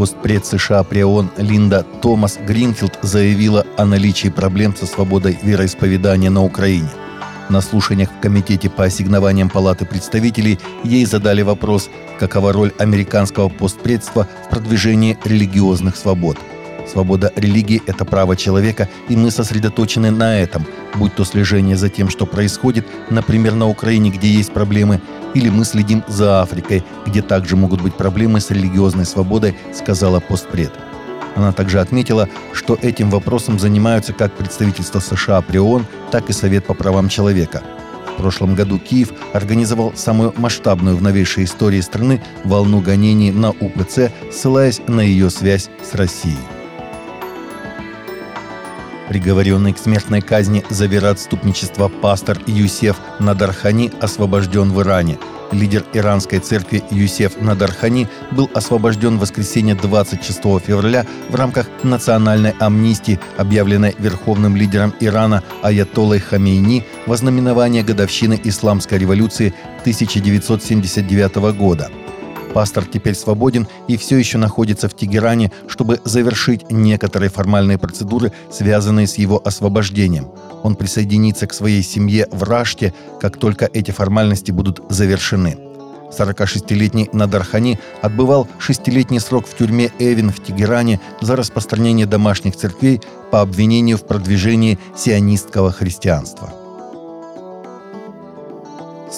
Постпред США при ООН Линда Томас Гринфилд заявила о наличии проблем со свободой вероисповедания на Украине. На слушаниях в Комитете по ассигнованиям Палаты представителей ей задали вопрос, какова роль американского постпредства в продвижении религиозных свобод – Свобода религии – это право человека, и мы сосредоточены на этом, будь то слежение за тем, что происходит, например, на Украине, где есть проблемы, или мы следим за Африкой, где также могут быть проблемы с религиозной свободой, сказала постпред. Она также отметила, что этим вопросом занимаются как представительство США при ООН, так и Совет по правам человека. В прошлом году Киев организовал самую масштабную в новейшей истории страны волну гонений на УПЦ, ссылаясь на ее связь с Россией. Приговоренный к смертной казни за вероотступничество пастор Юсеф Надархани освобожден в Иране. Лидер иранской церкви Юсеф Надархани был освобожден в воскресенье 26 февраля в рамках национальной амнистии, объявленной верховным лидером Ирана Аятоллой Хамейни в ознаменование годовщины Исламской революции 1979 года – Пастор теперь свободен и все еще находится в Тегеране, чтобы завершить некоторые формальные процедуры, связанные с его освобождением. Он присоединится к своей семье в Раште, как только эти формальности будут завершены. 46-летний Надархани отбывал шестилетний срок в тюрьме Эвин в Тегеране за распространение домашних церквей по обвинению в продвижении сионистского христианства.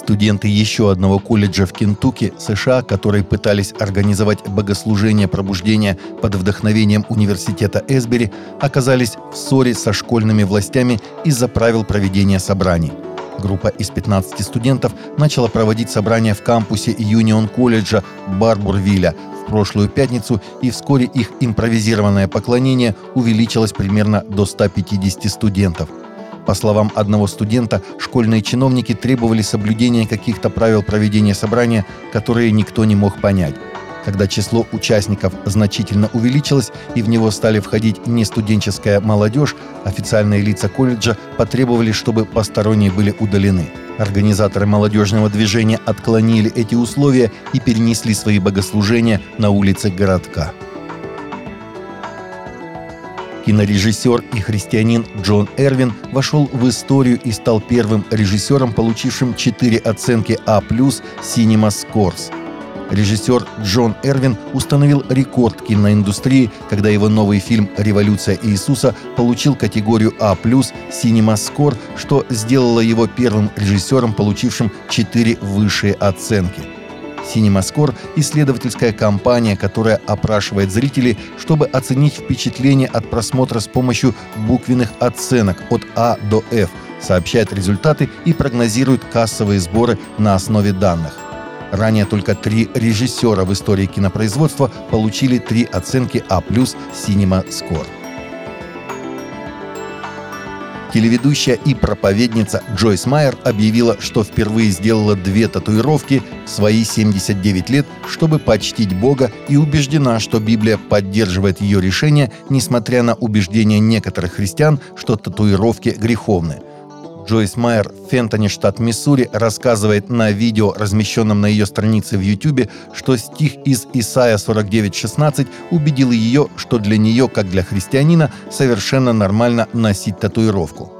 Студенты еще одного колледжа в Кентукки, США, которые пытались организовать богослужение пробуждения под вдохновением университета Эсбери, оказались в ссоре со школьными властями из-за правил проведения собраний. Группа из 15 студентов начала проводить собрания в кампусе Юнион колледжа Барбурвилля в прошлую пятницу, и вскоре их импровизированное поклонение увеличилось примерно до 150 студентов – по словам одного студента, школьные чиновники требовали соблюдения каких-то правил проведения собрания, которые никто не мог понять. Когда число участников значительно увеличилось и в него стали входить не студенческая молодежь, официальные лица колледжа потребовали, чтобы посторонние были удалены. Организаторы молодежного движения отклонили эти условия и перенесли свои богослужения на улицы городка. Кинорежиссер и христианин Джон Эрвин вошел в историю и стал первым режиссером, получившим 4 оценки А+, Cinema Scores. Режиссер Джон Эрвин установил рекорд киноиндустрии, когда его новый фильм «Революция Иисуса» получил категорию А+, Cinema Score, что сделало его первым режиссером, получившим 4 высшие оценки – CinemaScore – исследовательская компания, которая опрашивает зрителей, чтобы оценить впечатление от просмотра с помощью буквенных оценок от А до F, сообщает результаты и прогнозирует кассовые сборы на основе данных. Ранее только три режиссера в истории кинопроизводства получили три оценки А+, Cinema Score. Телеведущая и проповедница Джойс Майер объявила, что впервые сделала две татуировки в свои 79 лет, чтобы почтить Бога, и убеждена, что Библия поддерживает ее решение, несмотря на убеждения некоторых христиан, что татуировки греховны – Джойс Майер в Фентоне, штат Миссури, рассказывает на видео, размещенном на ее странице в YouTube, что стих из Исаия 49.16 убедил ее, что для нее, как для христианина, совершенно нормально носить татуировку.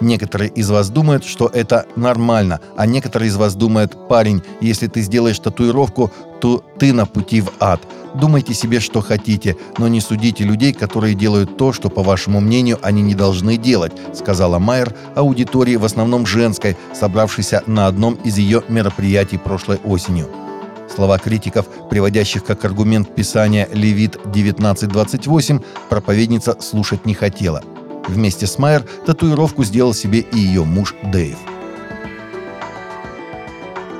Некоторые из вас думают, что это нормально, а некоторые из вас думают, парень, если ты сделаешь татуировку, то ты на пути в ад – Думайте себе, что хотите, но не судите людей, которые делают то, что, по вашему мнению, они не должны делать», сказала Майер аудитории, в основном женской, собравшейся на одном из ее мероприятий прошлой осенью. Слова критиков, приводящих как аргумент Писания Левит 19.28, проповедница слушать не хотела. Вместе с Майер татуировку сделал себе и ее муж Дэйв.